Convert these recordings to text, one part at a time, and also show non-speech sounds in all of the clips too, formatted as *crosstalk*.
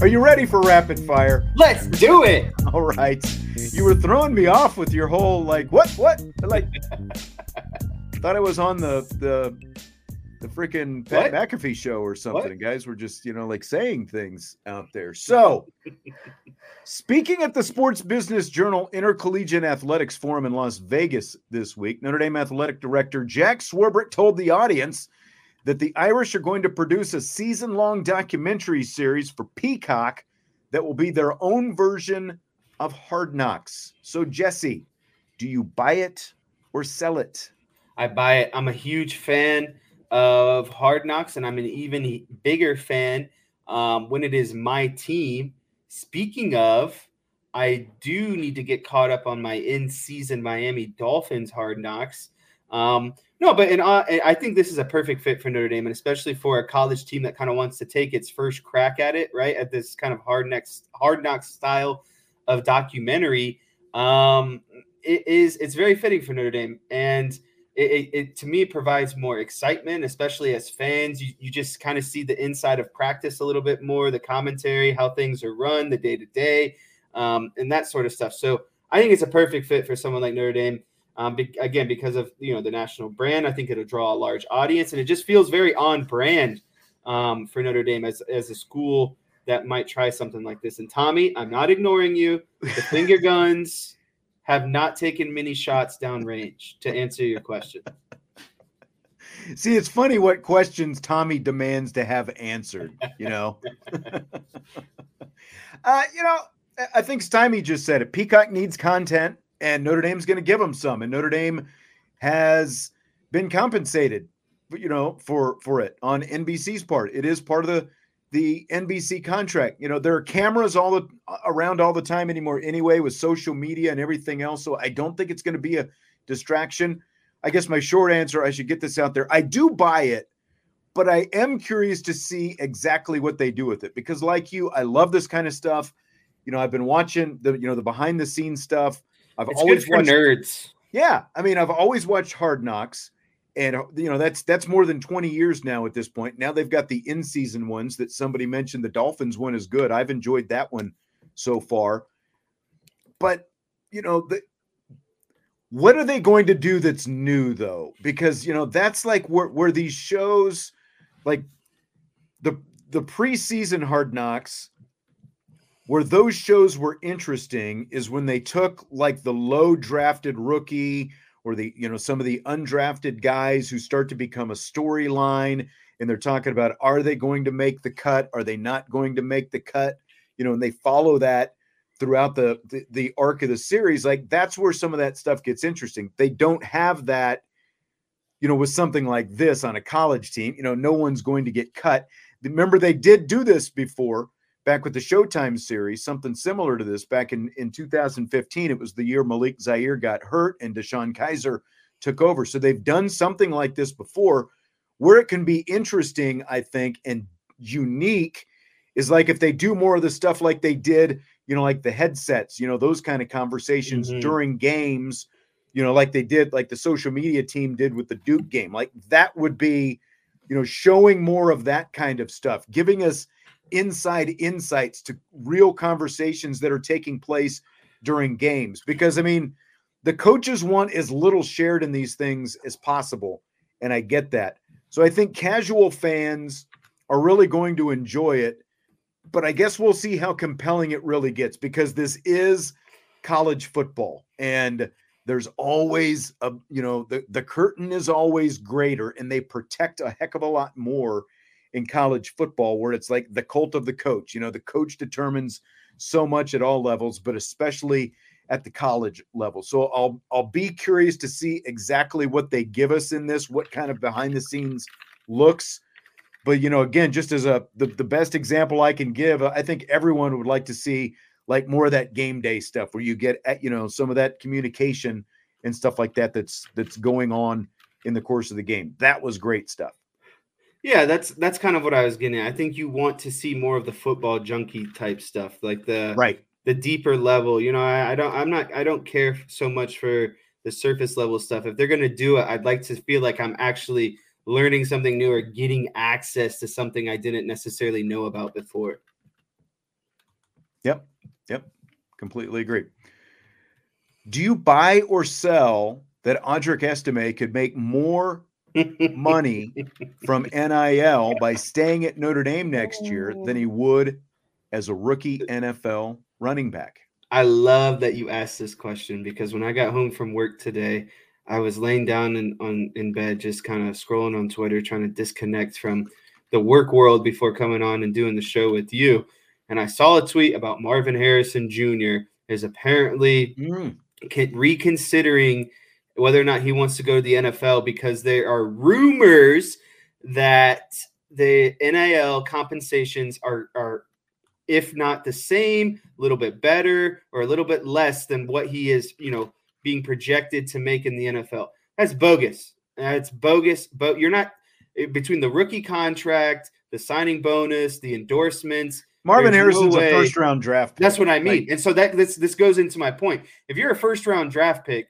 Are you ready for rapid fire? Let's do it. *laughs* All right. You were throwing me off with your whole like what what like *laughs* thought I was on the the the freaking Pat What? McAfee show or something. What? Guys were just, you know, like saying things out there. *laughs* So speaking at the Sports Business Journal Intercollegiate Athletics Forum in Las Vegas this week, Notre Dame Athletic Director Jack Swarbrick told the audience that the Irish are going to produce a season long documentary series for Peacock that will be their own version of Hard Knocks. So, Jesse, do you buy it or sell it? I buy it. I'm a huge fan of Hard Knocks, and I'm an even bigger fan um, when it is my team. Speaking of, I do need to get caught up on my in-season Miami Dolphins Hard Knocks. Um, no, but in, uh, I think this is a perfect fit for Notre Dame, and especially for a college team that kind of wants to take its first crack at it, right? At this kind of hard knocks, hard knocks style of documentary. Um, it is it's very fitting for Notre Dame, and it, it, it to me provides more excitement, especially as fans. You, you just kind of see the inside of practice a little bit more, the commentary, how things are run, the day to day, and that sort of stuff. So I think it's a perfect fit for someone like Notre Dame. Um, be, again, because of you know the national brand, I think it'll draw a large audience, and it just feels very on brand um, for Notre Dame as as a school that might try something like this. And Tommy, I'm not ignoring you. The finger *laughs* guns have not taken many shots downrange to answer your question. See, it's funny what questions Tommy demands to have answered, you know. *laughs* *laughs* uh, you know, I- think Stymie just said it. Peacock needs content, and Notre Dame's going to give them some, and Notre Dame has been compensated, you know, for for it on NBC's part. It is part of the the NBC contract. You know, there are cameras all the uh, around all the time anymore, anyway, with social media and everything else. So I don't think it's going to be a distraction. I guess my short answer, I should get this out there. I do buy it, but I am curious to see exactly what they do with it because, like you, I love this kind of stuff. You know, I've been watching the you know the behind the scenes stuff. I've It's always good for watched, nerds. yeah, I mean, I've always watched Hard Knocks, and you know that's that's more than twenty years now at this point. Now they've got the in season ones that somebody mentioned. The Dolphins one is good. I've enjoyed that one so far, but you know the. What are they going to do that's new though? Because you know that's like where, where these shows, like the the preseason Hard Knocks, where those shows were interesting is when they took like the low drafted rookie or the you know some of the undrafted guys who start to become a storyline and they're talking about are they going to make the cut? Are they not going to make the cut? You know and they follow that throughout the the, the arc of the series like that's where some of that stuff gets interesting. They don't have that you know with something like this on a college team. You know no one's going to get cut. Remember they did do this before back with the Showtime series, something similar to this back in, in 2015. It was the year Malik Zaire got hurt and DeShone Kizer took over. So they've done something like this before where it can be interesting, I think, and unique is like if they do more of the stuff like they did, you know, like the headsets, you know, those kind of conversations Mhm. during games you know, like they did, like the social media team did with the Duke game. Like that would be, you know, showing more of that kind of stuff, giving us inside insights to real conversations that are taking place during games. Because I mean, the coaches want as little shared in these things as possible. And I get that. So I think casual fans are really going to enjoy it. But I guess we'll see how compelling it really gets because this is college football. And there's always a you know the, the curtain is always greater and they protect a heck of a lot more in college football where it's like the cult of the coach you know the coach determines so much at all levels but especially at the college level so i'll i'll be curious to see exactly what they give us in this what kind of behind the scenes looks but you know again just as a the, the best example i can give i think everyone would like to see like more of that game day stuff where you get at, you know some of that communication and stuff like that that's that's going on in the course of the game. That was great stuff. Yeah, that's that's kind of what I was getting at. I think you want to see more of the football junkie type stuff, like the right the deeper level. You know, I, I don't I'm not I don't care so much for the surface level stuff. If they're gonna do it, I'd like to feel like I'm actually learning something new or getting access to something I didn't necessarily know about before. Yep. Yep. Completely agree. Do you buy or sell that Audric Estime could make more money from NIL by staying at Notre Dame next year than he would as a rookie NFL running back? I love that you asked this question because when I got home from work today, I was laying down in on in bed, just kind of scrolling on Twitter, trying to disconnect from the work world before coming on and doing the show with you and I saw a tweet about Marvin Harrison Jr. is apparently mm. reconsidering whether or not he wants to go to the NFL because there are rumors that the NIL compensations are are if not the same, a little bit better or a little bit less than what he is, you know, being projected to make in the NFL. That's bogus. That's bogus. But you're not eh, between the rookie contract, the signing bonus, the endorsements, Marvin Harrison's no a first round draft. Pick. That's what I mean. Like, and so that this this goes into my point. If you're a first round draft pick,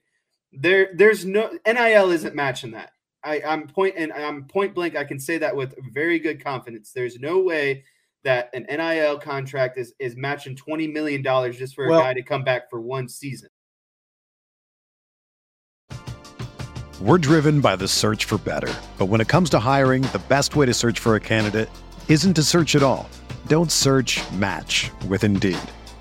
there there's no NIL isn't matching that. I, I'm point and I'm point blank. I can say that with very good confidence. There's no way that an NIL contract is is matching twenty million dollars just for well, a guy to come back for one season. We're driven by the search for better, but when it comes to hiring, the best way to search for a candidate isn't to search at all. Don't search match with Indeed.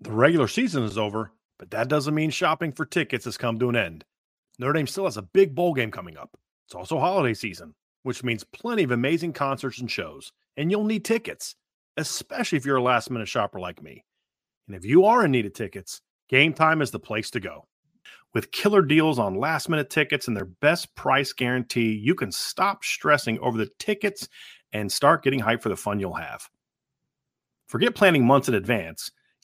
The regular season is over, but that doesn't mean shopping for tickets has come to an end. Notre Dame still has a big bowl game coming up. It's also holiday season, which means plenty of amazing concerts and shows, and you'll need tickets, especially if you're a last minute shopper like me. And if you are in need of tickets, Game Time is the place to go. With killer deals on last minute tickets and their best price guarantee, you can stop stressing over the tickets and start getting hyped for the fun you'll have. Forget planning months in advance.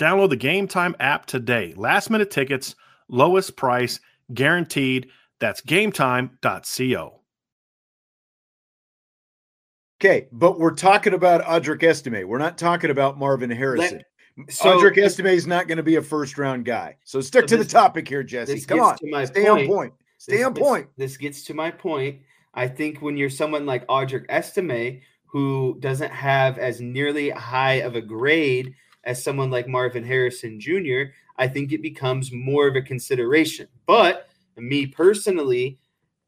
Download the Game Time app today. Last minute tickets, lowest price, guaranteed. That's gametime.co. Okay, but we're talking about Audric Estime. We're not talking about Marvin Harrison. Let, so, Audric Estime is not going to be a first round guy. So stick so to this, the topic here, Jesse. Come on. Stay point. on point. Stay this, on point. This, this, gets to my point. I think when you're someone like Audric Estime, who doesn't have as nearly high of a grade as someone like Marvin Harrison Jr., I think it becomes more of a consideration. But me personally,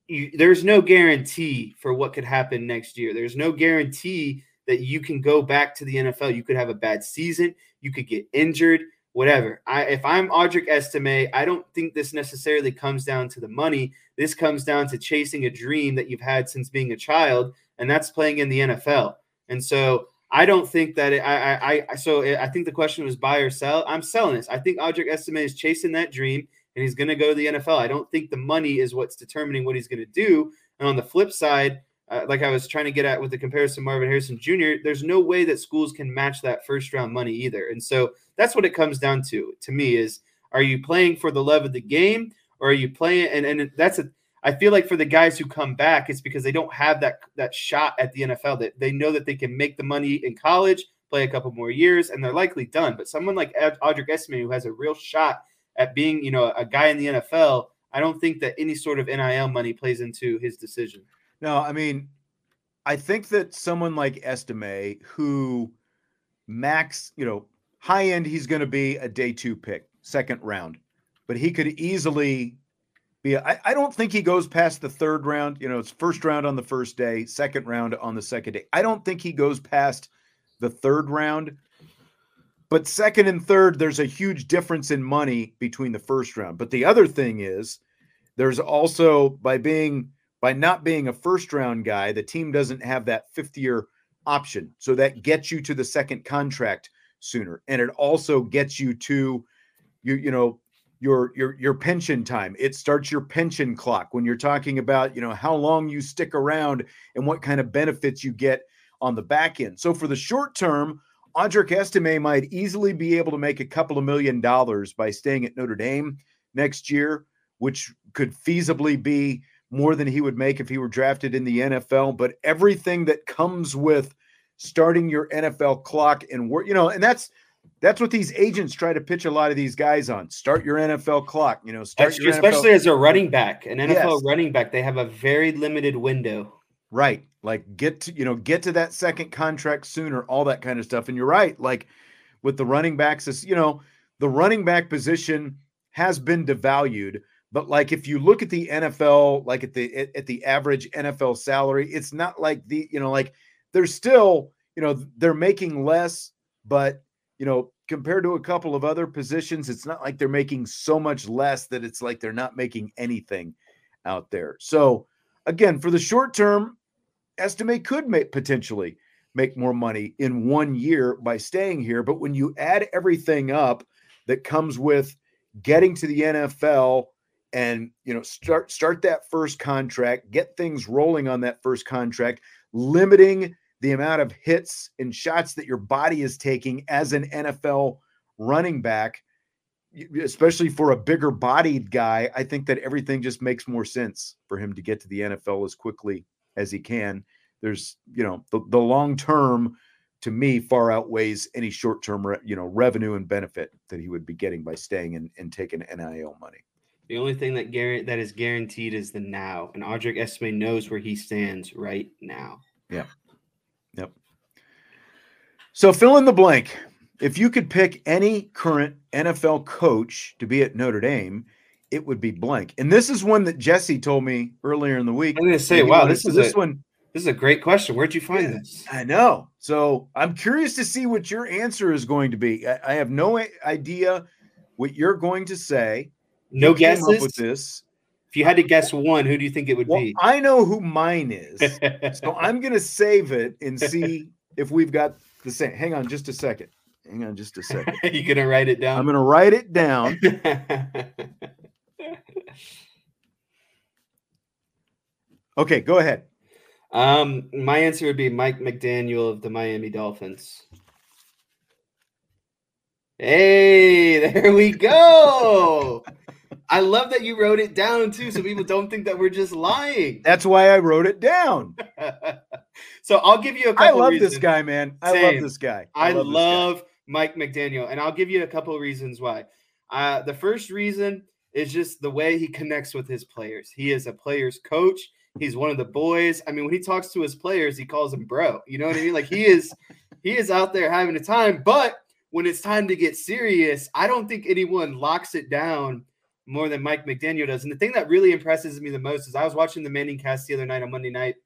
you, there's no guarantee for what could happen next year. There's no guarantee that you can go back to the NFL. You could have a bad season. You could get injured. Whatever. I, if I'm Audric Estime, I don't think this necessarily comes down to the money. This comes down to chasing a dream that you've had since being a child, and that's playing in the NFL. And so I don't think that it, I, I, I, so I think the question was buy or sell. I'm selling this. I think Audric Estime is chasing that dream and he's going to go to the NFL. I don't think the money is what's determining what he's going to do. And on the flip side, uh, like I was trying to get at with the comparison Marvin Harrison Jr., there's no way that schools can match that first round money either. And so that's what it comes down to to me is are you playing for the love of the game or are you playing and and that's a I feel like for the guys who come back, it's because they don't have that that shot at the NFL. That they know that they can make the money in college, play a couple more years, and they're likely done. But someone like Audric Estime, who has a real shot at being, you know, a guy in the NFL, I don't think that any sort of NIL money plays into his decision. No, I mean, I think that someone like Estime, who max, you know, high end, he's going to be a day two pick, second round, but he could easily be. I, I don't think he goes past the third round. You know, it's first round on the first day, second round on the second day. I don't think he goes past the third round. But second and third, there's a huge difference in money between the first round. But the other thing is, there's also by being by not being a first round guy, the team doesn't have that fifth year option. So that gets you to the second contract sooner. And it also gets you to you, you know, your your your pension time. It starts your pension clock when you're talking about, you know, how long you stick around and what kind of benefits you get on the back end. So for the short term, Audric Estime might easily be able to make a couple of million dollars by staying at Notre Dame next year, which could feasibly be more than he would make if he were drafted in the NFL. But everything that comes with starting your NFL clock and work, you know, and that's that's what these agents try to pitch a lot of these guys on. Start your NFL clock, you know, start especially NFL. as a running back, an NFL yes. running back, they have a very limited window. Right. Like get to, you know, get to that second contract sooner, all that kind of stuff. And you're right. Like with the running backs, is you know, the running back position has been devalued. But like if you look at the NFL, like at the at, at the average NFL salary, it's not like the, you know, like they're still, you know, they're making less, but you know, compared to a couple of other positions, it's not like they're making so much less that it's like they're not making anything out there. So again, for the short term, Estime could make potentially make more money in one year by staying here. But when you add everything up that comes with getting to the NFL and you know start start that first contract, get things rolling on that first contract, limiting the amount of hits and shots that your body is taking as an NFL running back, especially for a bigger bodied guy, I think that everything just makes more sense for him to get to the NFL as quickly as he can. There's, you know, the, the long term to me far outweighs any short term, re- you know, revenue and benefit that he would be getting by staying and, and taking NIL money. The only thing that guar- that is guaranteed is the now, and Audric Estime knows where he stands right now. Yeah. Yep. So fill in the blank. If you could pick any current NFL coach to be at Notre Dame, it would be blank. And this is one that Jesse told me earlier in the week. I'm going to say, wow, this is this a, one. This is a great question. Where'd you find yeah, this? I know. So I'm curious to see what your answer is going to be. I, I have no idea what you're going to say. No guesses with this. If you had to guess one, who do you think it would well, be? I know who mine is. *laughs* so I'm going to save it and see if we've got the same. Hang on just a second. Hang on just a second. *laughs* you going to write it down? I'm going to write it down. *laughs* okay, go ahead. Um, my answer would be Mike McDaniel of the Miami Dolphins. Hey, there we go. I love that you wrote it down too, so people don't think that we're just lying. *laughs* That's why I wrote it down. *laughs* so I'll give you a couple. I love reasons. this guy, man. I Same. love this guy. I, love, love, guy. Mike McDaniel, and I'll give you a couple of reasons why. Uh, the first reason is just the way he connects with his players. He is a player's coach. He's one of the boys. I mean, when he talks to his players, he calls them bro. You know what I mean? Like he is, he is out there having a time. But when it's time to get serious, I don't think anyone locks it down more than Mike McDaniel does. And the thing that really impresses me the most is I was watching the ManningCast the other night on Monday night,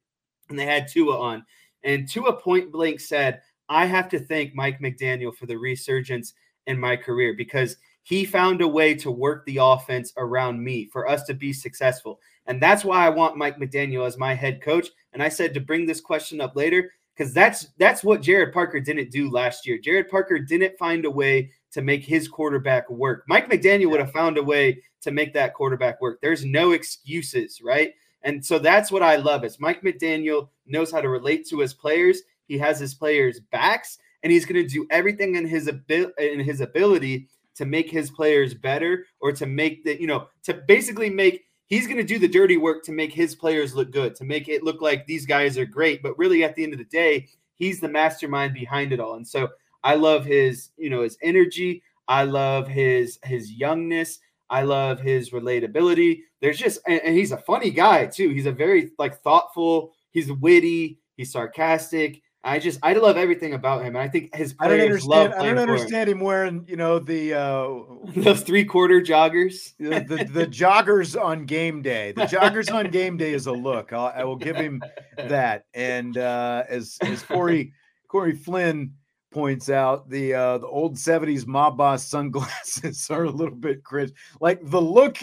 and they had Tua on, and Tua point blank said, "I have to thank Mike McDaniel for the resurgence in my career because." He found a way to work the offense around me for us to be successful. And that's why I want Mike McDaniel as my head coach. And I said to bring this question up later because that's that's what Gerad Parker didn't do last year. Gerad Parker didn't find a way to make his quarterback work. Mike McDaniel would have found a way to make that quarterback work. There's no excuses, right? And so that's what I love is Mike McDaniel knows how to relate to his players. He has his players' backs, and he's going to do everything in his abil- in his ability to make his players better or to make the you know to basically make he's going to do the dirty work to make his players look good, to make it look like these guys are great. But really, at the end of the day, he's the mastermind behind it all. And so I love his, you know, his energy. I love his his youngness. I love his relatability. There's just, and, and he's a funny guy too. He's a very like thoughtful. He's witty. He's sarcastic. I just I love everything about him. And I think his I don't understand. I don't for him. understand him wearing, you know, the uh, *laughs* those three quarter joggers. the, the the joggers on game day. The joggers on game day is a look. I'll, I will give him that. And uh, as as Corey Corey Flynn points out, the uh, the old '70s mob boss sunglasses *laughs* are a little bit cringe. Like the look,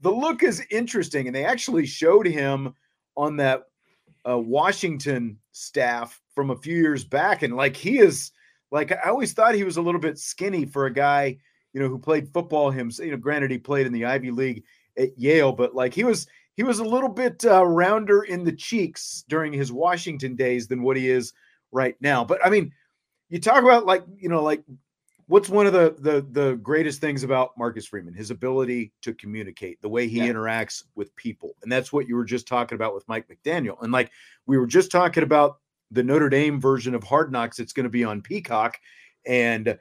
the look is interesting, and they actually showed him on that uh, Washington staff from a few years back, and like he is like I always thought he was a little bit skinny for a guy you know who played football. Him, you know, granted he played in the Ivy League at Yale, but like he was he was a little bit uh, rounder in the cheeks during his Washington days than what he is right now. But I mean, you talk about like you know like what's one of the the the greatest things about Marcus Freeman? His ability to communicate, the way he Yeah. interacts with people, and that's what you were just talking about with Mike McDaniel. And like we were just talking about the Notre Dame version of Hard Knocks it's going to be on Peacock, and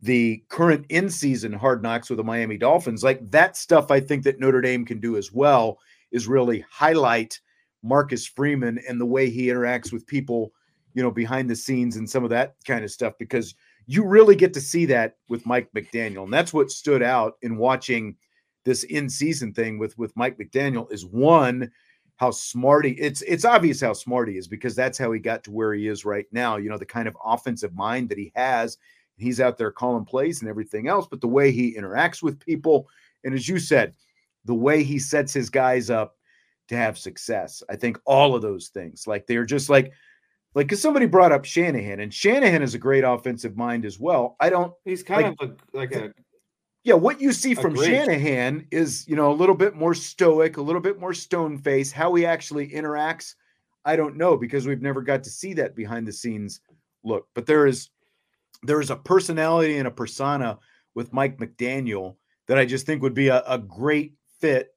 the current in season Hard Knocks with the Miami Dolphins. Like that stuff, I think that Notre Dame can do as well is really highlight Marcus Freeman and the way he interacts with people, you know, behind the scenes and some of that kind of stuff because you really get to see that with Mike McDaniel. And that's what stood out in watching this in-season thing with with Mike McDaniel is one how smart he it's it's obvious how smart he is because that's how he got to where he is right now. You know, the kind of offensive mind that he has. He's out there calling plays and everything else, but the way he interacts with people, and as you said, the way he sets his guys up to have success. I think all of those things, like they're just like, like because somebody brought up Shanahan, and Shanahan is a great offensive mind as well. I don't, He's kind Like- of a, like a yeah, what you see from Agreed. Shanahan is, you know, a little bit more stoic, a little bit more stone face. How he actually interacts, I don't know because we've never got to see that behind the scenes look. But there is there is a personality and a persona with Mike McDaniel that I just think would be a, a great fit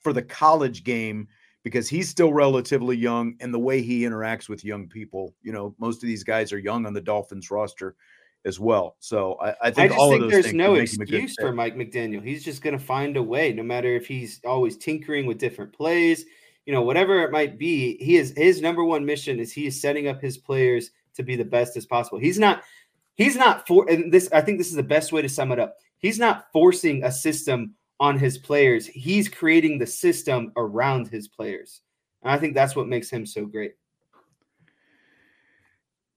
for the college game because he's still relatively young and the way he interacts with young people. You know, most of these guys are young on the Dolphins roster as well. So I, I I think just all think of those there's no could make him a excuse for Mike McDaniel. He's just going to find a way, no matter if he's always tinkering with different plays, you know, whatever it might be. He is his number one mission is he is setting up his players to be the best as possible. He's not, he's not for and this. I think this is the best way to sum it up. He's not forcing a system on his players. He's creating the system around his players, and I think that's what makes him so great.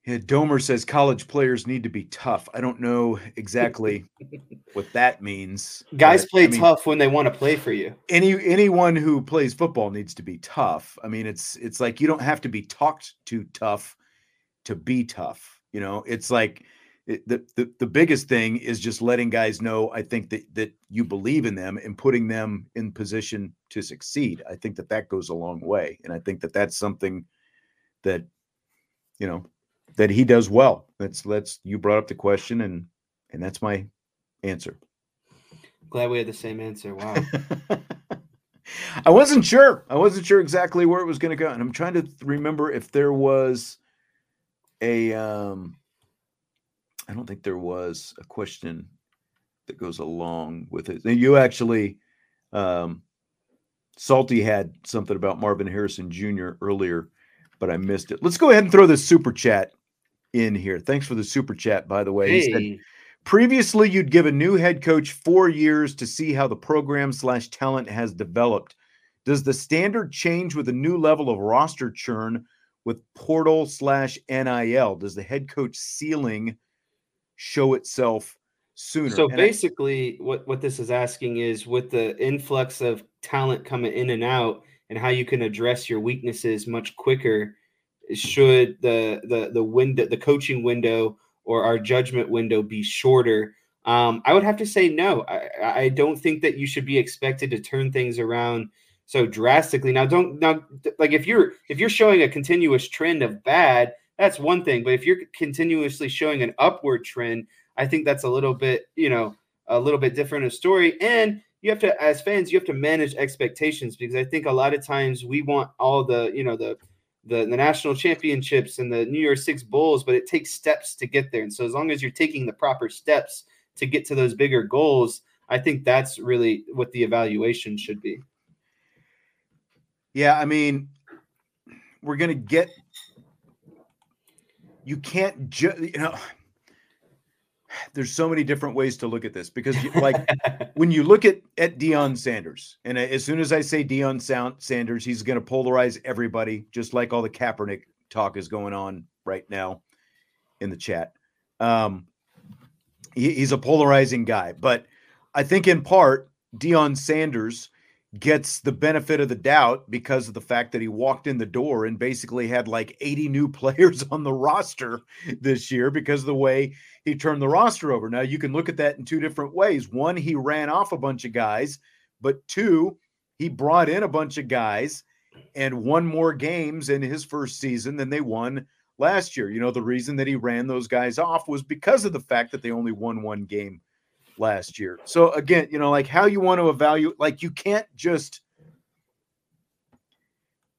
Yeah, Domer says college players need to be tough. I don't know exactly *laughs* what that means. Guys play I mean, tough when they want to play for you. Any anyone who plays football needs to be tough. I mean, it's it's like you don't have to be talked to tough to be tough. You know, it's like it, the, the the biggest thing is just letting guys know. I think that that you believe in them and putting them in position to succeed. I think that that goes a long way, and I think that that's something that you know that he does well. That's let's you brought up the question and and that's my answer. Glad we had the same answer. Wow. *laughs* I wasn't sure. I wasn't sure exactly where it was going to go, and I'm trying to remember if there was a. Um, I don't think there was a question that goes along with it. You actually, um, Salty had something about Marvin Harrison Jr. earlier, but I missed it. Let's go ahead and throw this super chat in here. Thanks for the super chat, by the way. Hey. He said, previously you'd give a new head coach four years to see how the program slash talent has developed. Does the standard change with a new level of roster churn with portal slash NIL? Does the head coach ceiling show itself sooner? So and basically, I- what, what this is asking is with the influx of talent coming in and out and how you can address your weaknesses much quicker should the the the window the coaching window or our judgment window be shorter? Um, i would have to say no. I, I don't think that you should be expected to turn things around so drastically. Now don't now like if you're if you're showing a continuous trend of bad that's one thing but if you're continuously showing an upward trend i think that's a little bit you know a little bit different a story and you have to as fans you have to manage expectations because i think a lot of times we want all the you know the the, the national championships and the New Year's Six Bowls, but it takes steps to get there. And so, as long as you're taking the proper steps to get to those bigger goals, I think that's really what the evaluation should be. Yeah, I mean, we're gonna get. You can't just you know *sighs* there's so many different ways to look at this because like *laughs* when you look at at Deion Sanders and as soon as I say Deion Sanders he's going to polarize everybody just like all the Kaepernick talk is going on right now in the chat. Um he, he's a polarizing guy but I think in part Deion Sanders gets the benefit of the doubt because of the fact that he walked in the door and basically had like 80 new *laughs* players on the roster this year because of the way he turned the roster over. Now, you can look at that in two different ways. One, he ran off a bunch of guys, but two, he brought in a bunch of guys and won more games in his first season than they won last year. You know, the reason that he ran those guys off was because of the fact that they only won one game last year. So again, you know, like how you want to evaluate, like you can't just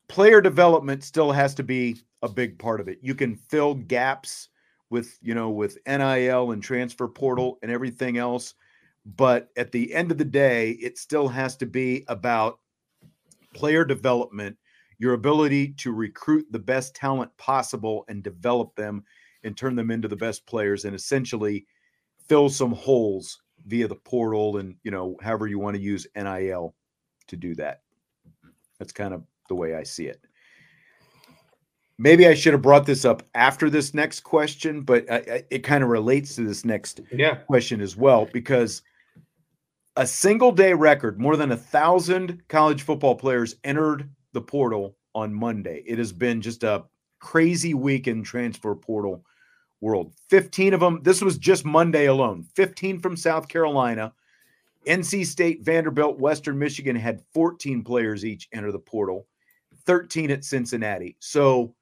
player development still has to be a big part of it. You can fill gaps with, you know, with NIL and transfer portal and everything else. But at the end of the day, it still has to be about player development, your ability to recruit the best talent possible and develop them and turn them into the best players and essentially fill some holes via the portal and you know however you want to use NIL to do that. That's kind of the way I see it. Maybe I should have brought this up after this next question, but I, I, it kind of relates to this next yeah. question as well because a single day record, more than a thousand college football players entered the portal on Monday. It has been just a crazy week in transfer portal world. 15 of them, this was just Monday alone. 15 from South Carolina. NC State, Vanderbilt, Western Michigan had 14 players each enter the portal, 13 at Cincinnati. So,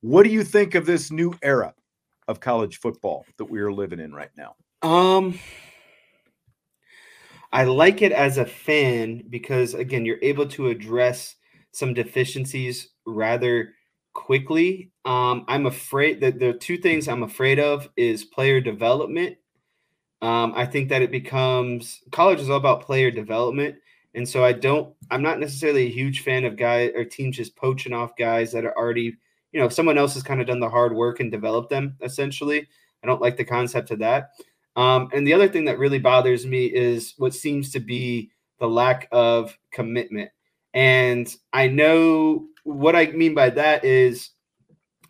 what do you think of this new era of college football that we are living in right now? Um, I like it as a fan because again, you're able to address some deficiencies rather quickly. Um, I'm afraid that the two things I'm afraid of is player development. Um, I think that it becomes college is all about player development. And so I don't, I'm not necessarily a huge fan of guys or teams just poaching off guys that are already, you know, someone else has kind of done the hard work and developed them essentially. I don't like the concept of that. Um, and the other thing that really bothers me is what seems to be the lack of commitment. And I know what I mean by that is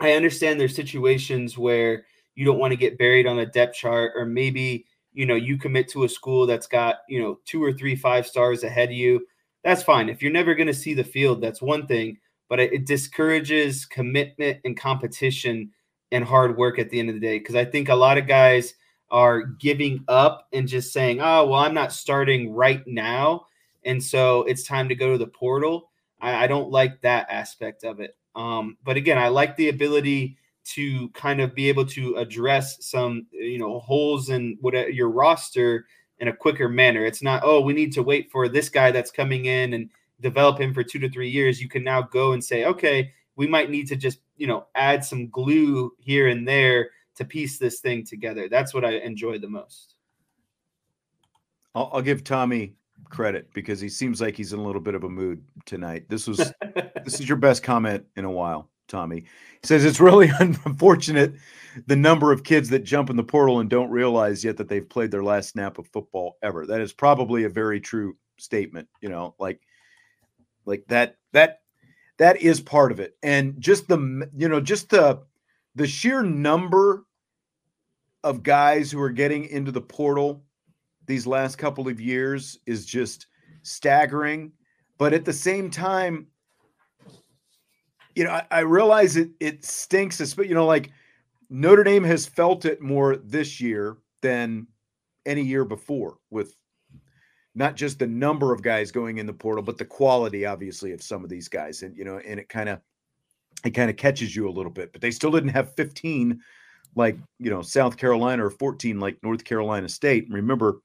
I understand there's situations where you don't want to get buried on a depth chart, or maybe you know you commit to a school that's got you know two or three five stars ahead of you. That's fine. If you're never going to see the field, that's one thing. But it, it discourages commitment and competition and hard work at the end of the day. Because I think a lot of guys are giving up and just saying, "Oh, well, I'm not starting right now." and so it's time to go to the portal. I, I don't like that aspect of it. Um, but again, I like the ability to kind of be able to address some you know holes in what your roster in a quicker manner. It's not oh we need to wait for this guy that's coming in and develop him for two to three years. You can now go and say okay we might need to just you know add some glue here and there to piece this thing together. That's what I enjoy the most. I'll, I'll give Tommy credit because he seems like he's in a little bit of a mood tonight. This was this is *laughs* your best comment in a while, Tommy. He says it's really *laughs* unfortunate the number of kids that jump in the portal and don't realize yet that they've played their last snap of football ever. That is probably a very true statement, you know, like like that that that is part of it. And just the you know, just the the sheer number of guys who are getting into the portal these last couple of years is just staggering. But at the same time, you know, I, I realize it it stinks, but you know, like Notre Dame has felt it more this year than any year before with not just the number of guys going in the portal, but the quality, obviously, of some of these guys. And you know, and it kind of it kind of catches you a little bit, but they still didn't have 15 like you know South Carolina or 14 like North Carolina State. And remember,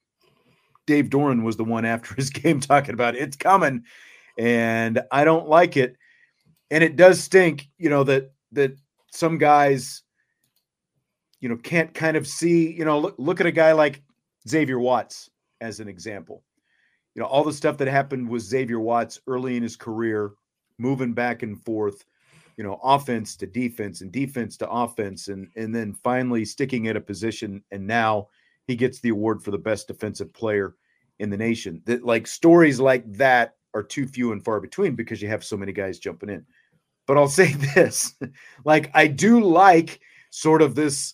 Dave Doeren was the one after his *laughs* game talking about it's coming, and I don't like it. And it does stink, you know, that that some guys, you know, can't kind of see, you know, look look at a guy like Xavier Watts as an example. You know, all the stuff that happened with Xavier Watts early in his career, moving back and forth, you know, offense to defense and defense to offense, and and then finally sticking at a position, and now he gets the award for the best defensive player in the nation. That like stories like that are too few and far between because you have so many guys jumping in. But I'll *laughs* say this, like I do like sort of this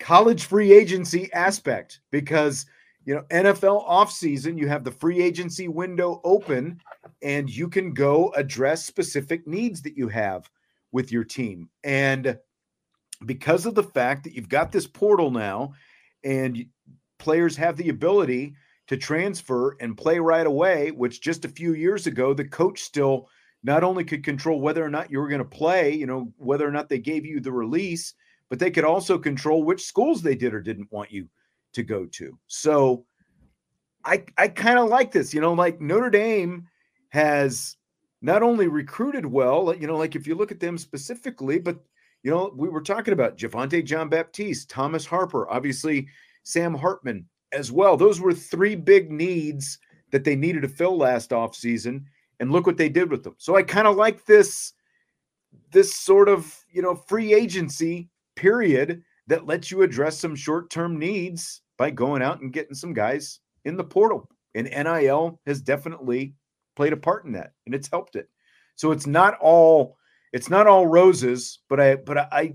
college free agency aspect because you know NFL offseason you have the free agency window open and you can go address specific needs that you have with your team. And because of the fact that you've got this portal now and players have the ability to transfer and play right away, which just a few years ago, the coach still not only could control whether or not you were going to play, you know, whether or not they gave you the release, but they could also control which schools they did or didn't want you to go to. So I I kind of like this, you know, like Notre Dame has not only recruited well, you know, like if you look at them specifically, but you know, we were talking about Javontae Jean-Baptiste, Thomas Harper, obviously Sam Hartman as well. Those were three big needs that they needed to fill last offseason. And look what they did with them. So I kind of like this, this sort of, you know, free agency period that lets you address some short-term needs by going out and getting some guys in the portal. And NIL has definitely played a part in that and it's helped it. So it's not all it's not all roses, but I but I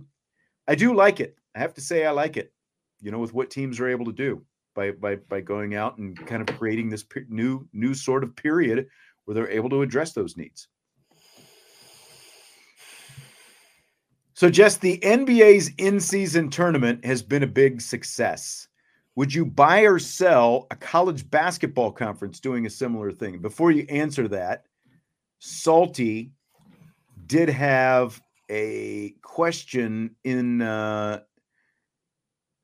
I do like it. I have to say I like it. You know, with what teams are able to do by by by going out and kind of creating this new new sort of period where they're able to address those needs. So, just the NBA's in-season tournament has been a big success. Would you buy or sell a college basketball conference doing a similar thing? Before you answer that, Salty did have a question in uh,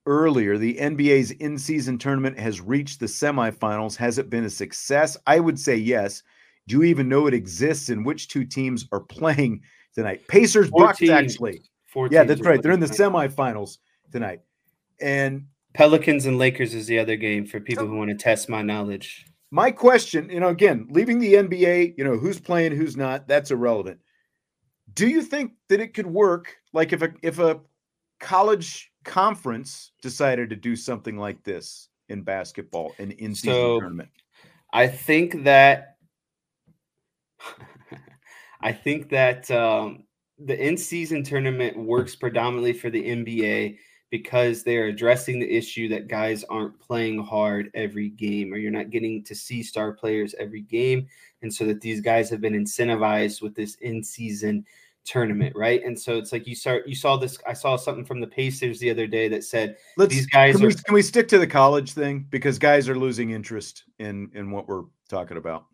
earlier, the NBA's in season tournament has reached the semifinals. Has it been a success? I would say yes. Do you even know it exists and which two teams are playing tonight? Pacers, Four Bucks, teams. actually. Four yeah, that's right. They're in the semifinals tonight. And Pelicans and Lakers is the other game for people who want to test my knowledge. My question, you know, again, leaving the NBA, you know, who's playing, who's not, that's irrelevant. Do you think that it could work like if a if a college conference decided to do something like this in basketball, an in-season so, tournament? I think that *laughs* I think that um, the in-season tournament works predominantly for the NBA because they're addressing the issue that guys aren't playing hard every game or you're not getting to see star players every game and so that these guys have been incentivized with this in-season tournament right and so it's like you start you saw this i saw something from the pacers the other day that said Let's, these guys can are we, can we stick to the college thing because guys are losing interest in in what we're talking about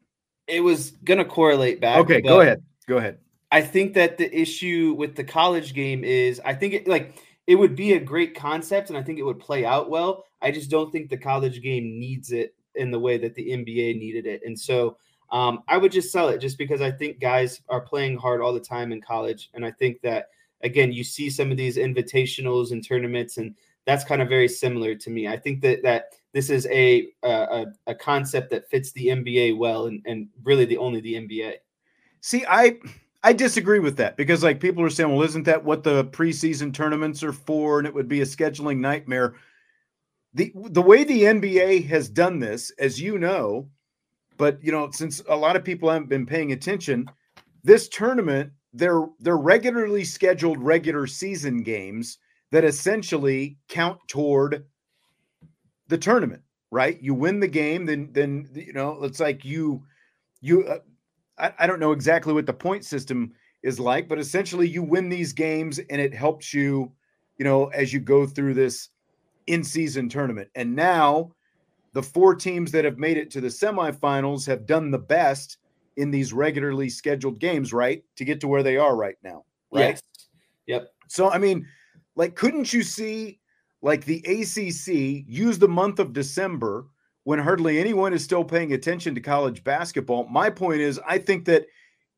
it was going to correlate back okay go ahead go ahead i think that the issue with the college game is i think it like it would be a great concept and I think it would play out well. I just don't think the college game needs it in the way that the NBA needed it. And so um, I would just sell it just because I think guys are playing hard all the time in college. And I think that, again, you see some of these invitationals and tournaments, and that's kind of very similar to me. I think that that this is a a, a concept that fits the NBA well and, and really the only the NBA. See, I I disagree with that because like people are saying, well, isn't that what the preseason tournaments are for? And it would be a scheduling nightmare. The the way the NBA has done this, as you know, but you know, since a lot of people haven't been paying attention, this tournament, they're they're regularly scheduled regular season games that essentially count toward the tournament, right? You win the game, then then you know, it's like you you uh, I, I don't know exactly what the point system is like, but essentially you win these games and it helps you, you know, as you go through this in season tournament. And now the four teams that have made it to the semifinals have done the best in these regularly scheduled games, right? To get to where they are right now. Right. Yes. Yep. So, I mean, like, couldn't you see like the ACC use the month of December when hardly anyone is still paying attention to college basketball. My point is, I think that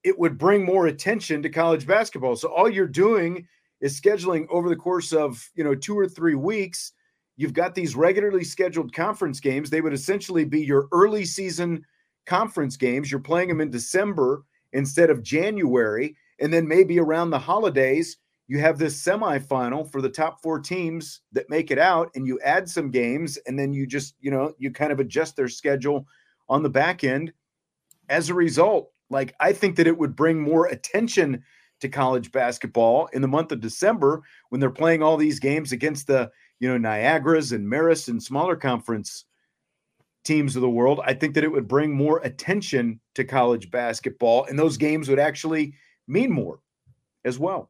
it would bring more attention to college basketball. So all you're doing is scheduling over the course of, you know, 2 or 3 weeks, you've got these regularly scheduled conference games. They would essentially be your early season conference games. You're playing them in December instead of January, and then maybe around the holidays, you have this semifinal for the top four teams that make it out and you add some games and then you just you know you kind of adjust their schedule on the back end as a result like i think that it would bring more attention to college basketball in the month of december when they're playing all these games against the you know niagaras and marist and smaller conference teams of the world i think that it would bring more attention to college basketball and those games would actually mean more as well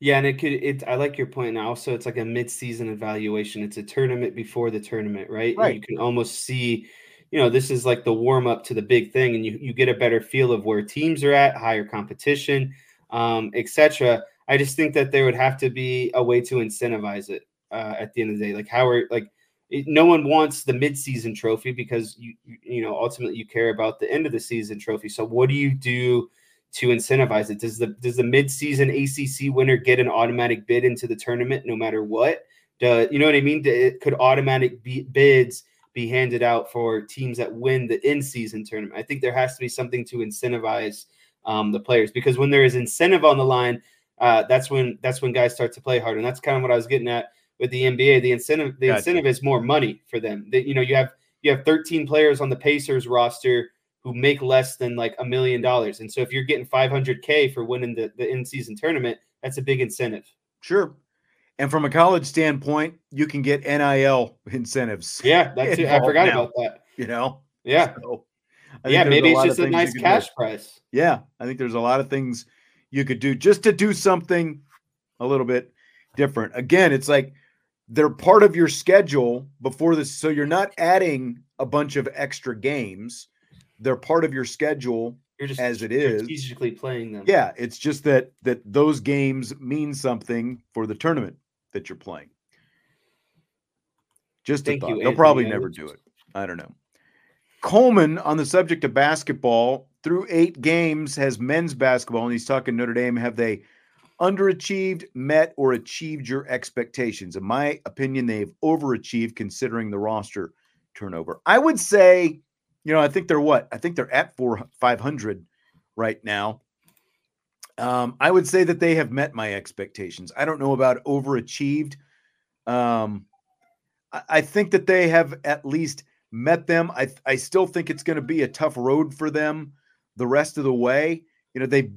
yeah, and it could it I like your point now. Also, it's like a mid-season evaluation. It's a tournament before the tournament, right? Right. And you can almost see, you know, this is like the warm-up to the big thing, and you you get a better feel of where teams are at, higher competition, um, etc. I just think that there would have to be a way to incentivize it uh, at the end of the day. Like how are like it, no one wants the mid-season trophy because you you know ultimately you care about the end of the season trophy. So what do you do? to incentivize it? Does the does the midseason ACC winner get an automatic bid into the tournament no matter what? Do, you know what I mean? could automatic bids be handed out for teams that win the in-season tournament? I think there has to be something to incentivize um, the players because when there is incentive on the line, uh, that's when that's when guys start to play hard, and that's kind of what I was getting at with the NBA. The incentive the gotcha. incentive is more money for them. That you know you have you have 13 players on the Pacers roster who make less than like a million dollars. And so if you're getting 500K for winning the, the in season tournament, that's a big incentive. Sure. And from a college standpoint, you can get NIL incentives. Yeah, that's it. I *laughs* forgot now, about that. You know? Yeah. So yeah, maybe it's just a nice cash do. price. Yeah, I think there's a lot of things you could do just to do something a little bit different. Again, it's like they're part of your schedule before this. So you're not adding a bunch of extra games they're part of your schedule You're just as it is strategically playing them. Yeah, it's just that that those games mean something for the tournament that you're playing. Just Thank thought. You, They'll probably never do it. I don't know. Coleman, on the subject of basketball, through eight games has men's basketball, and he's talking Notre Dame. Have they underachieved, met, or achieved your expectations? In my opinion, they've overachieved considering the roster turnover. I would say you know, I think they're what? I think they're at four five hundred right now. Um, I would say that they have met my expectations. I don't know about overachieved. Um, I, I think that they have at least met them. I I still think it's going to be a tough road for them the rest of the way. You know they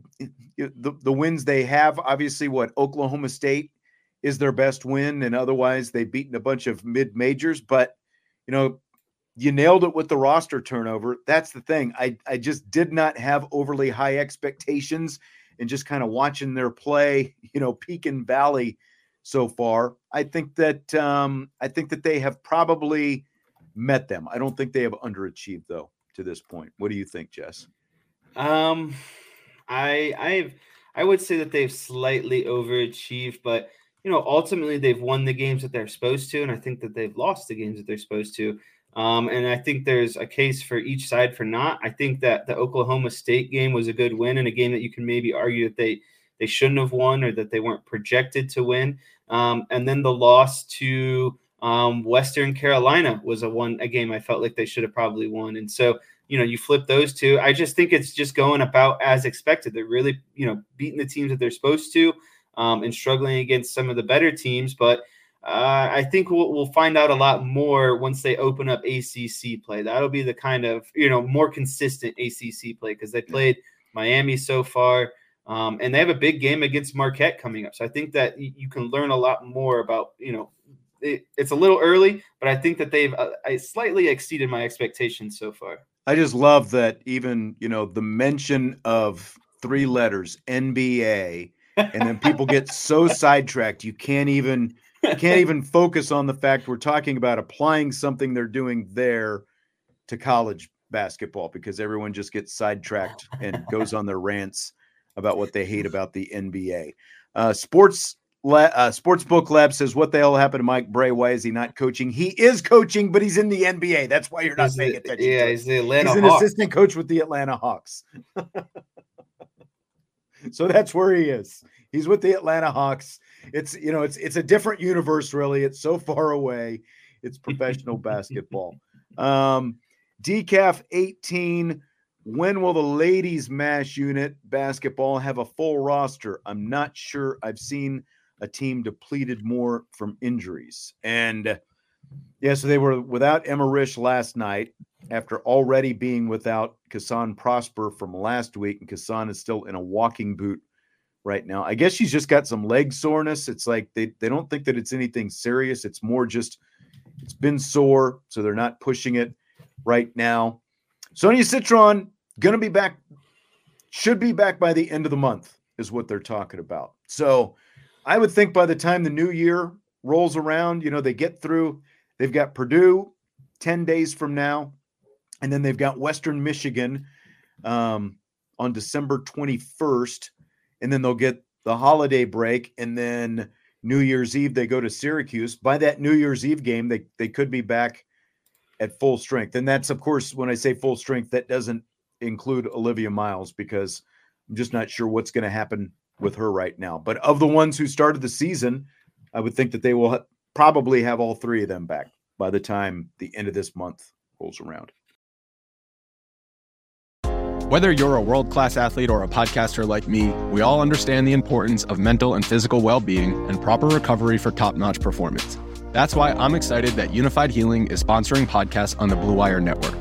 the, the wins they have obviously what Oklahoma State is their best win and otherwise they've beaten a bunch of mid majors but you know you nailed it with the roster turnover. That's the thing. I I just did not have overly high expectations and just kind of watching their play *laughs* you know peak and valley so far. I think that um I think that they have probably met them. I don't think they have underachieved though to this point. What do you think Jess? Um I I've I would say that they've slightly overachieved, but you know, ultimately they've won the games that they're supposed to, and I think that they've lost the games that they're supposed to. Um, and I think there's a case for each side for not. I think that the Oklahoma State game was a good win and a game that you can maybe argue that they they shouldn't have won or that they weren't projected to win. Um, and then the loss to um, Western Carolina was a one a game I felt like they should have probably won. And so you know, you flip those two. I just think it's just going about as expected. They're really, you know, beating the teams that they're supposed to um, and struggling against some of the better teams. But uh, I think we'll, we'll find out a lot more once they open up ACC play. That'll be the kind of, you know, more consistent ACC play because they played Miami so far. Um, and they have a big game against Marquette coming up. So I think that you can learn a lot more about, you know, it, it's a little early, but I think that they've uh, I slightly exceeded my expectations so far. I just love that even, you know, the mention of three letters, NBA, and then people get *laughs* so sidetracked you can't even can't even focus on the fact we're talking about applying something they're doing there to college basketball because everyone just gets sidetracked and goes on their rants about what they hate about the NBA. Uh, sports uh, Sportsbook Lab says, "What the hell happened to Mike Brey? Why is he not coaching? He is coaching, but he's in the NBA. That's why you're not He's paying the- attention. yeah, he's the Atlanta He's an Hawks. assistant coach with the Atlanta Hawks. *laughs* so that's where he is. He's with the Atlanta Hawks. It's you know, it's it's a different universe, really. It's so far away. It's professional *laughs* basketball. Um, decaf 18. When will the ladies mash unit basketball have a full roster? I'm not sure. I've seen a team depleted more from injuries. And yeah, so they were without Emma Rish last night after already being without Cassandre Prosper from last week. And Cassandre is still in a walking boot right now. I guess she's just got some leg soreness. It's like they, they don't think that it's anything serious. It's more just it's been sore, so they're not pushing it right now. Sonia Citron gonna be back, should be back by the end of the month, is what they're talking about. So I would think by the time the new year rolls around, you know, they get through, they've got Purdue 10 days from now, and then they've got Western Michigan um, on December 21st, and then they'll get the holiday break, and then New Year's Eve they go to Syracuse. By that New Year's Eve game, they they could be back at full strength, and that's of course when I say full strength, that doesn't include Olivia Miles because I'm just not sure what's going to happen with her right now. But of the ones who started the season, I would think that they will ha- probably have all three of them back by the time the end of this month rolls around. Whether you're a world class athlete or a podcaster like me, we all understand the importance of mental and physical well being and proper recovery for top notch performance. That's why I'm excited that Unifyd Healing is sponsoring podcasts on the Blue Wire Network.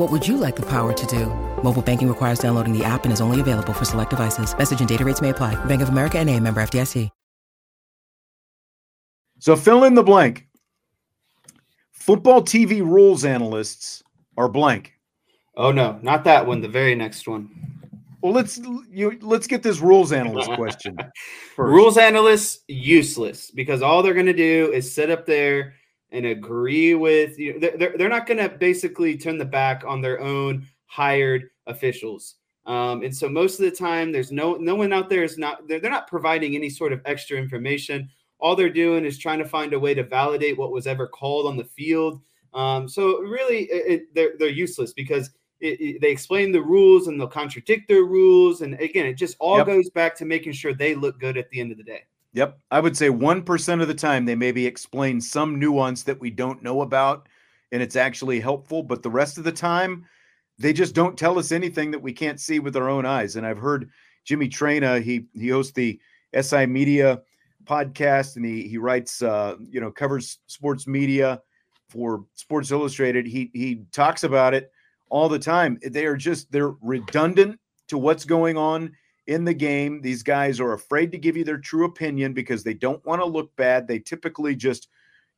What would you like the power to do? Mobile banking requires downloading the app and is only available for select devices. Message and data rates may apply. Bank of America and a member FDIC. So fill in the blank. Football TV rules analysts are blank. Oh no, not that one. The very next one. Well, let's you let's get this rules analyst *laughs* question. First. Rules analysts useless because all they're going to do is sit up there and agree with you. They're, they're not going to basically turn the back on their own hired officials. Um, and so most of the time, there's no no one out there is not they're, they're not providing any sort of extra information. All they're doing is trying to find a way to validate what was ever called on the field. Um, so really, it, it, they're they're useless because it, it, they explain the rules and they'll contradict their rules. And again, it just all Yep. goes back to making sure they look good at the end of the day. Yep. I would say 1% of the time they maybe explain some nuance that we don't know about and it's actually helpful. But the rest of the time, they just don't tell us anything that we can't see with our own eyes. And I've heard Jimmy Traina, he he hosts the SI Media podcast and he he writes uh, you know, covers sports media for Sports Illustrated. He he talks about it all the time. They are just they're redundant to what's going on in the game. These guys are afraid to give you their true opinion because they don't want to look bad. They typically just,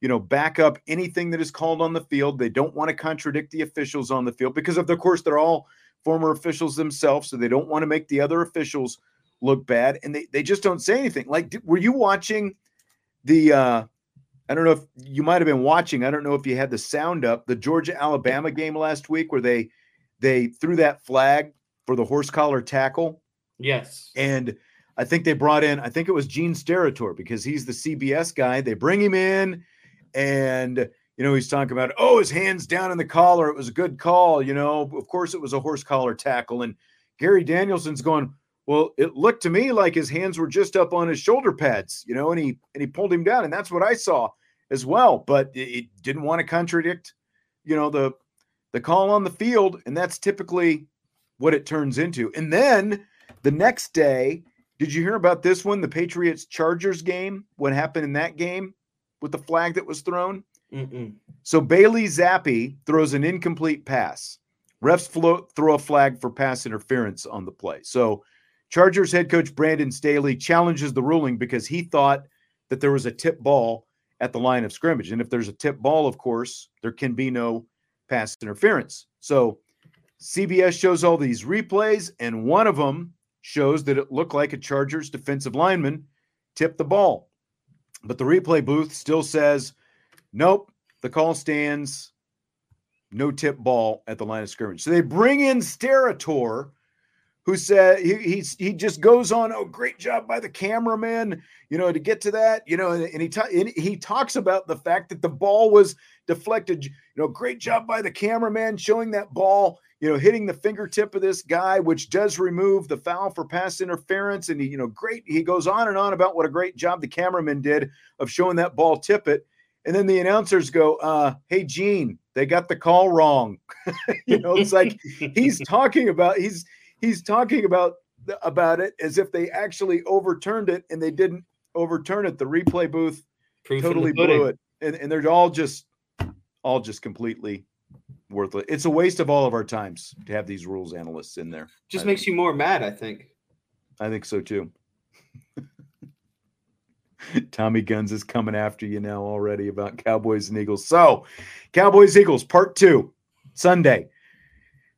you know, back up anything that is called on the field. They don't want to contradict the officials on the field because, of the course, they're all former officials themselves. So they don't want to make the other officials look bad. And they, they just don't say anything. Like, were you watching the, uh, I don't know if you might have been watching. I don't know if you had the sound up the Georgia Alabama game last week where they they threw that flag for the horse collar tackle Yes. and I think they brought in, I think it was Gene Steratore because he's the CBS guy. They bring him in and, you know, he's talking about, oh, his hands down in the collar. It was a good call. You know, of course, it was a horse collar tackle. And Gary Danielson's going, well, it looked to me like his hands were just up on his shoulder pads, you know, and he and he pulled him down, and that's what I saw as well. But it, it didn't want to contradict, you know, the the call on the field, and that's typically what it turns into. And then the next day, did you hear about this one? The Patriots Chargers game. What happened in that game with the flag that was thrown? Mm-mm. So Bailey Zappe throws an incomplete pass. Refs float, throw a flag for pass interference on the play. So Chargers head coach Brandon Staley challenges the ruling because he thought that there was a tip ball at the line of scrimmage. And if there's a tip ball, of course, there can be no pass interference. So CBS shows all these replays, and one of them shows that it looked like a Chargers defensive lineman tipped the ball. But the replay booth still says, nope, the call stands, no tip ball at the line of scrimmage. So they bring in Steratore, who said he he's, he just goes on, oh, great job by the cameraman, you know, to get to that, you know, and, and he ta- and he talks about the fact that the ball was deflected, you know, great job by the cameraman showing that ball, you know, hitting the fingertip of this guy, which does remove the foul for pass interference. And he, you know, great. He goes on and on about what a great job the cameraman did of showing that ball tip it. And then the announcers go, uh, hey, Gene, they got the call wrong. *laughs* you know, it's like *laughs* he's talking about he's he's talking about about it as if they actually overturned it and they didn't overturn it. The replay booth Proof totally blew it. And, and they're all just all just completely worthless. It's a waste of all of our times to have these rules analysts in there. Just I makes you more mad, I think. I think so too. *laughs* Tommy Guns is coming after you now already about Cowboys and Eagles. So, Cowboys Eagles part two, Sunday.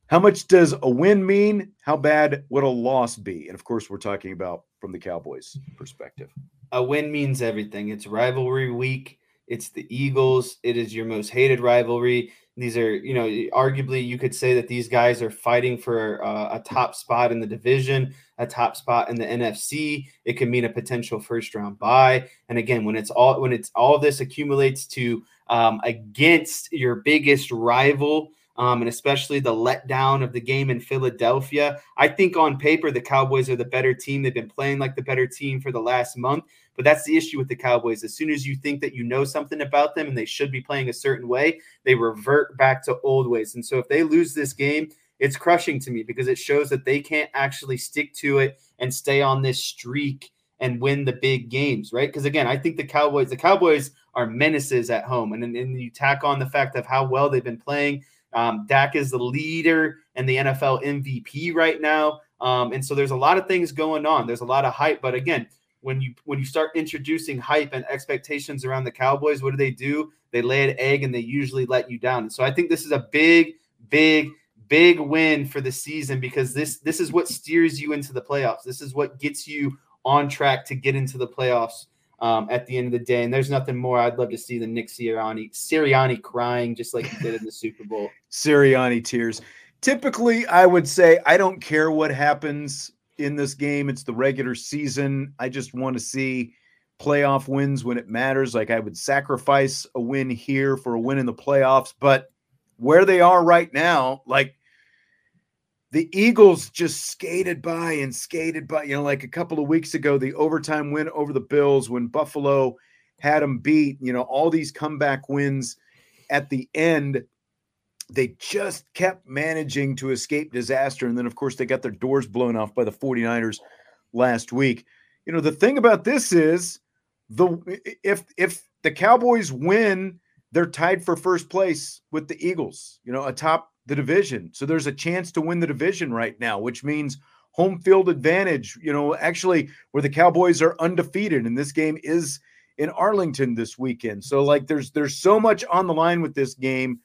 How much does a win mean? How bad would a loss be? And of course, we're talking about from the Cowboys perspective. a win means everything. It's rivalry week. It's the Eagles. It is your most hated rivalry. These are, you know, arguably you could say that these guys are fighting for uh, a top spot in the division, a top spot in the NFC. It could mean a potential first round bye. And again, when it's all when it's all this accumulates to um, against your biggest rival, um, and especially the letdown of the game in Philadelphia. I think on paper, the Cowboys are the better team. They've been playing like the better team for the last month. But that's the issue with the Cowboys. As soon as you think that you know something about them and they should be playing a certain way, they revert back to old ways. And so if they lose this game, it's crushing to me because it shows that they can't actually stick to it and stay on this streak and win the big games, right? Because again, I think the Cowboys, the Cowboys are menaces at home. And then you tack on the fact of how well they've been playing Um, Dak is the leader and the NFL MVP right now. Um, and so there's a lot of things going on. There's a lot of hype. But again, when you when you start introducing hype and expectations around the Cowboys, what do they do? They lay an egg and they usually let you down. So I think this is a big, big, big win for the season because this this is what steers you into the playoffs. This is what gets you on track to get into the playoffs um, at the end of the day. And there's nothing more I'd love to see than Nick Sirianni, Sirianni crying just like he did in the Super Bowl. *laughs* Sirianni tears. Typically, I would say I don't care what happens in this game. It's the regular season. I just want to see playoff wins when it matters. Like I would sacrifice a win here for a win in the playoffs, but where they are right now, like the Eagles just skated by and skated by. You know, like a couple of weeks ago, the overtime win over the Bills when Buffalo had them beat, you know, all these comeback wins at the end. They just kept managing to escape disaster. And then, of course, they got their doors blown off by the 49ers last week. You know, the thing about this is the if if the Cowboys win, they're tied for first place with the Eagles, you know, atop the division. So there's a chance to win the division right now, which means home field advantage, you know, actually where the Cowboys are undefeated and this game is in Arlington this weekend. So like there's there's so much on the line with this game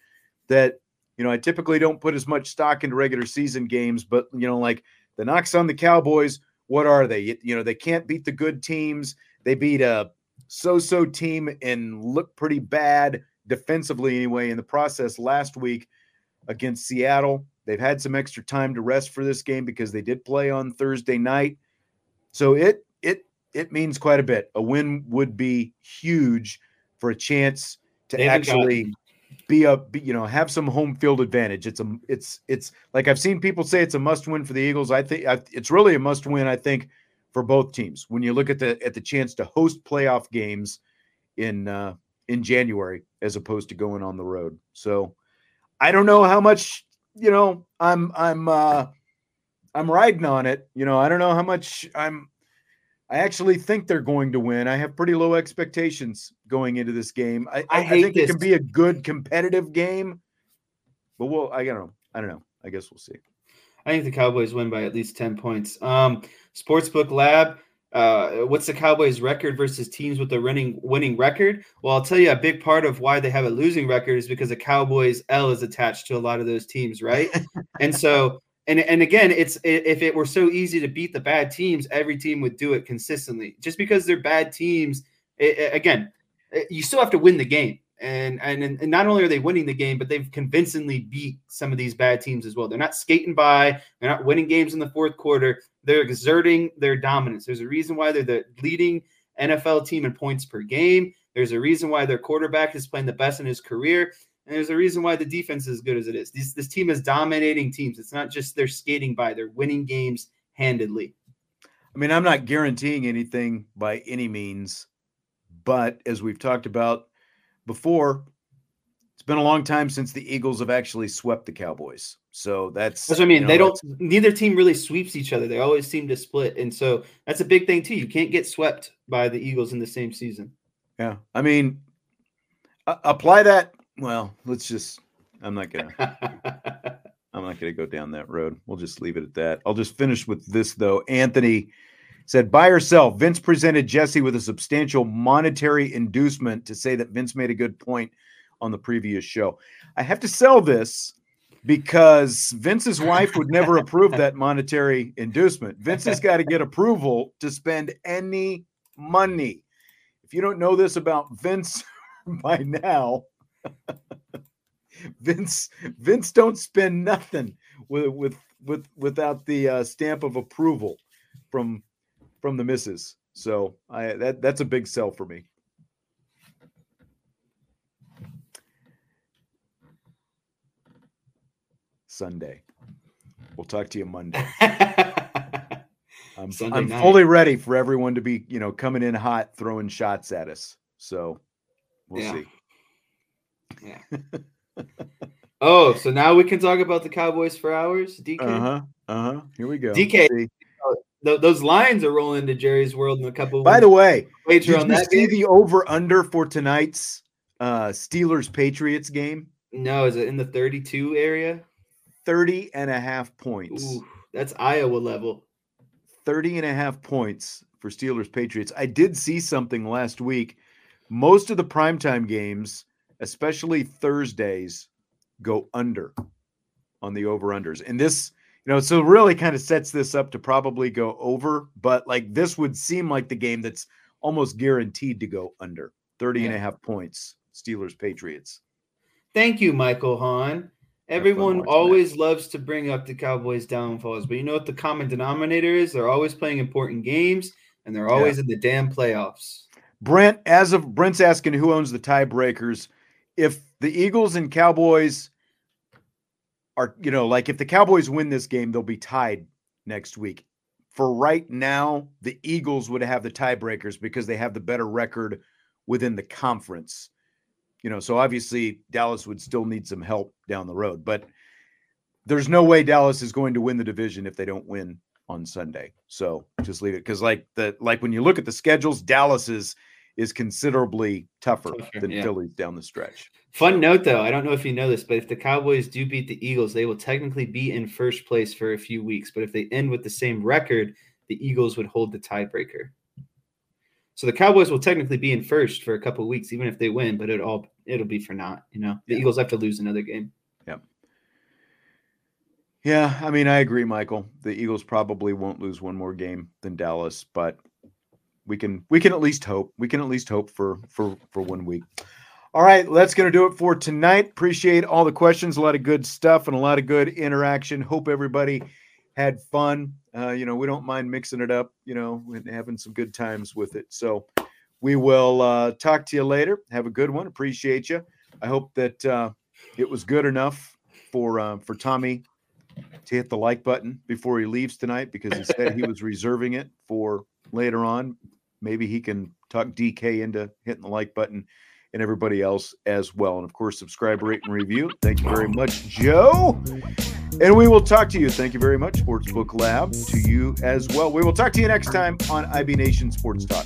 that you know, I typically don't put as much stock into regular season games, but you know, like the knocks on the Cowboys, what are they? You, you know, they can't beat the good teams. They beat a so-so team and look pretty bad defensively anyway in the process last week against Seattle. They've had some extra time to rest for this game because they did play on Thursday night. So it it it means quite a bit. A win would be huge for a chance to actually be a be, you know have some home field advantage. It's a it's it's like I've seen people say it's a must win for the Eagles. I think I, it's really a must win. I think for both teams when you look at the at the chance to host playoff games in uh, in January as opposed to going on the road. So I don't know how much, you know, I'm I'm uh I'm riding on it. You know, I don't know how much I'm I actually think they're going to win. I have pretty low expectations going into this game. I, I, I think this. it can be a good competitive game, but we'll I don't know. I don't know. I guess we'll see. I think the Cowboys win by at least 10 points. Um, Sportsbook Lab uh, what's the Cowboys' record versus teams with a winning winning record? Well, I'll tell you a big part of why they have a losing record is because the Cowboys L is attached to a lot of those teams, right? *laughs* and so, and and again, it's if it were so easy to beat the bad teams, every team would do it consistently. Just because they're bad teams, it, again, you still have to win the game. And, and and not only are they winning the game, but they've convincingly beat some of these bad teams as well. They're not skating by. They're not winning games in the fourth quarter. They're exerting their dominance. There's a reason why they're the leading NFL team in points per game. There's a reason why their quarterback is playing the best in his career. And there's a reason why the defense is as good as it is. This, this team is dominating teams. It's not just they're skating by, they're winning games handedly. I mean, I'm not guaranteeing anything by any means, but as we've talked about before, it's been a long time since the Eagles have actually swept the Cowboys. So that's that's what I mean. You know, they don't. Neither team really sweeps each other. They always seem to split, and so that's a big thing too. You can't get swept by the Eagles in the same season. Yeah, I mean, uh, apply that. Well, let's just. I'm not gonna. *laughs* I'm not gonna go down that road. We'll just leave it at that. I'll just finish with this though. Anthony said, by herself. Vince presented Jesse with a substantial monetary inducement to say that Vince made a good point on the previous show. I have to sell this because Vince's wife would never approve that *laughs* monetary inducement. Vince has got to get approval to spend any money. If you don't know this about Vince *laughs* by now, *laughs* Vince Vince don't spend nothing with with with without the uh, stamp of approval from from the missus. So I that that's a big sell for me. Sunday. We'll talk to you Monday. *laughs* I'm, I'm fully ready for everyone to be, you know, coming in hot, throwing shots at us. So we'll yeah. see. Yeah. *laughs* oh, so now we can talk about the Cowboys for hours, DK. Uh huh. Uh huh. Here we go. DK. Th- those lines are rolling into Jerry's world in a couple. By the way, did you see game? the over under for tonight's uh, Steelers Patriots game? No, is it in the 32 area? 30 and a half points. Ooh, that's Iowa level. 30 and a half points for Steelers Patriots. I did see something last week. Most of the primetime games, especially Thursdays, go under on the over unders. And this, you know, so really kind of sets this up to probably go over, but like this would seem like the game that's almost guaranteed to go under 30 and a half points. Steelers Patriots. Thank you, Michael Hahn. Everyone always that. loves to bring up the Cowboys' downfalls, but you know what the common denominator is? They're always playing important games and they're always yeah. in the damn playoffs. Brent, as of Brent's asking who owns the tiebreakers. If the Eagles and Cowboys are, you know, like if the Cowboys win this game, they'll be tied next week. For right now, the Eagles would have the tiebreakers because they have the better record within the conference. You know, so obviously Dallas would still need some help down the road, but there's no way Dallas is going to win the division if they don't win on Sunday. So just leave it because like the like when you look at the schedules, Dallas is is considerably tougher, tougher than yeah. Philly's down the stretch. Fun note though, I don't know if you know this, but if the Cowboys do beat the Eagles, they will technically be in first place for a few weeks. But if they end with the same record, the Eagles would hold the tiebreaker. So the Cowboys will technically be in first for a couple weeks, even if they win, but it all it'll be for naught. You know, the yeah. Eagles have to lose another game. Yep. Yeah, I mean, I agree, Michael. The Eagles probably won't lose one more game than Dallas, but we can we can at least hope. We can at least hope for for for one week. All right, that's going to do it for tonight. Appreciate all the questions, a lot of good stuff, and a lot of good interaction. Hope everybody had fun. Uh, you know, we don't mind mixing it up, you know, and having some good times with it. So we will uh, talk to you later. Have a good one. Appreciate you. I hope that uh, it was good enough for uh, for Tommy to hit the like button before he leaves tonight because he said he was *laughs* reserving it for later on. Maybe he can talk DK into hitting the like button and everybody else as well. And of course, subscribe, rate, and review. Thank you very much, Joe. And we will talk to you. Thank you very much, Sportsbook Lab, to you as well. We will talk to you next time on IB Nation Sports Talk.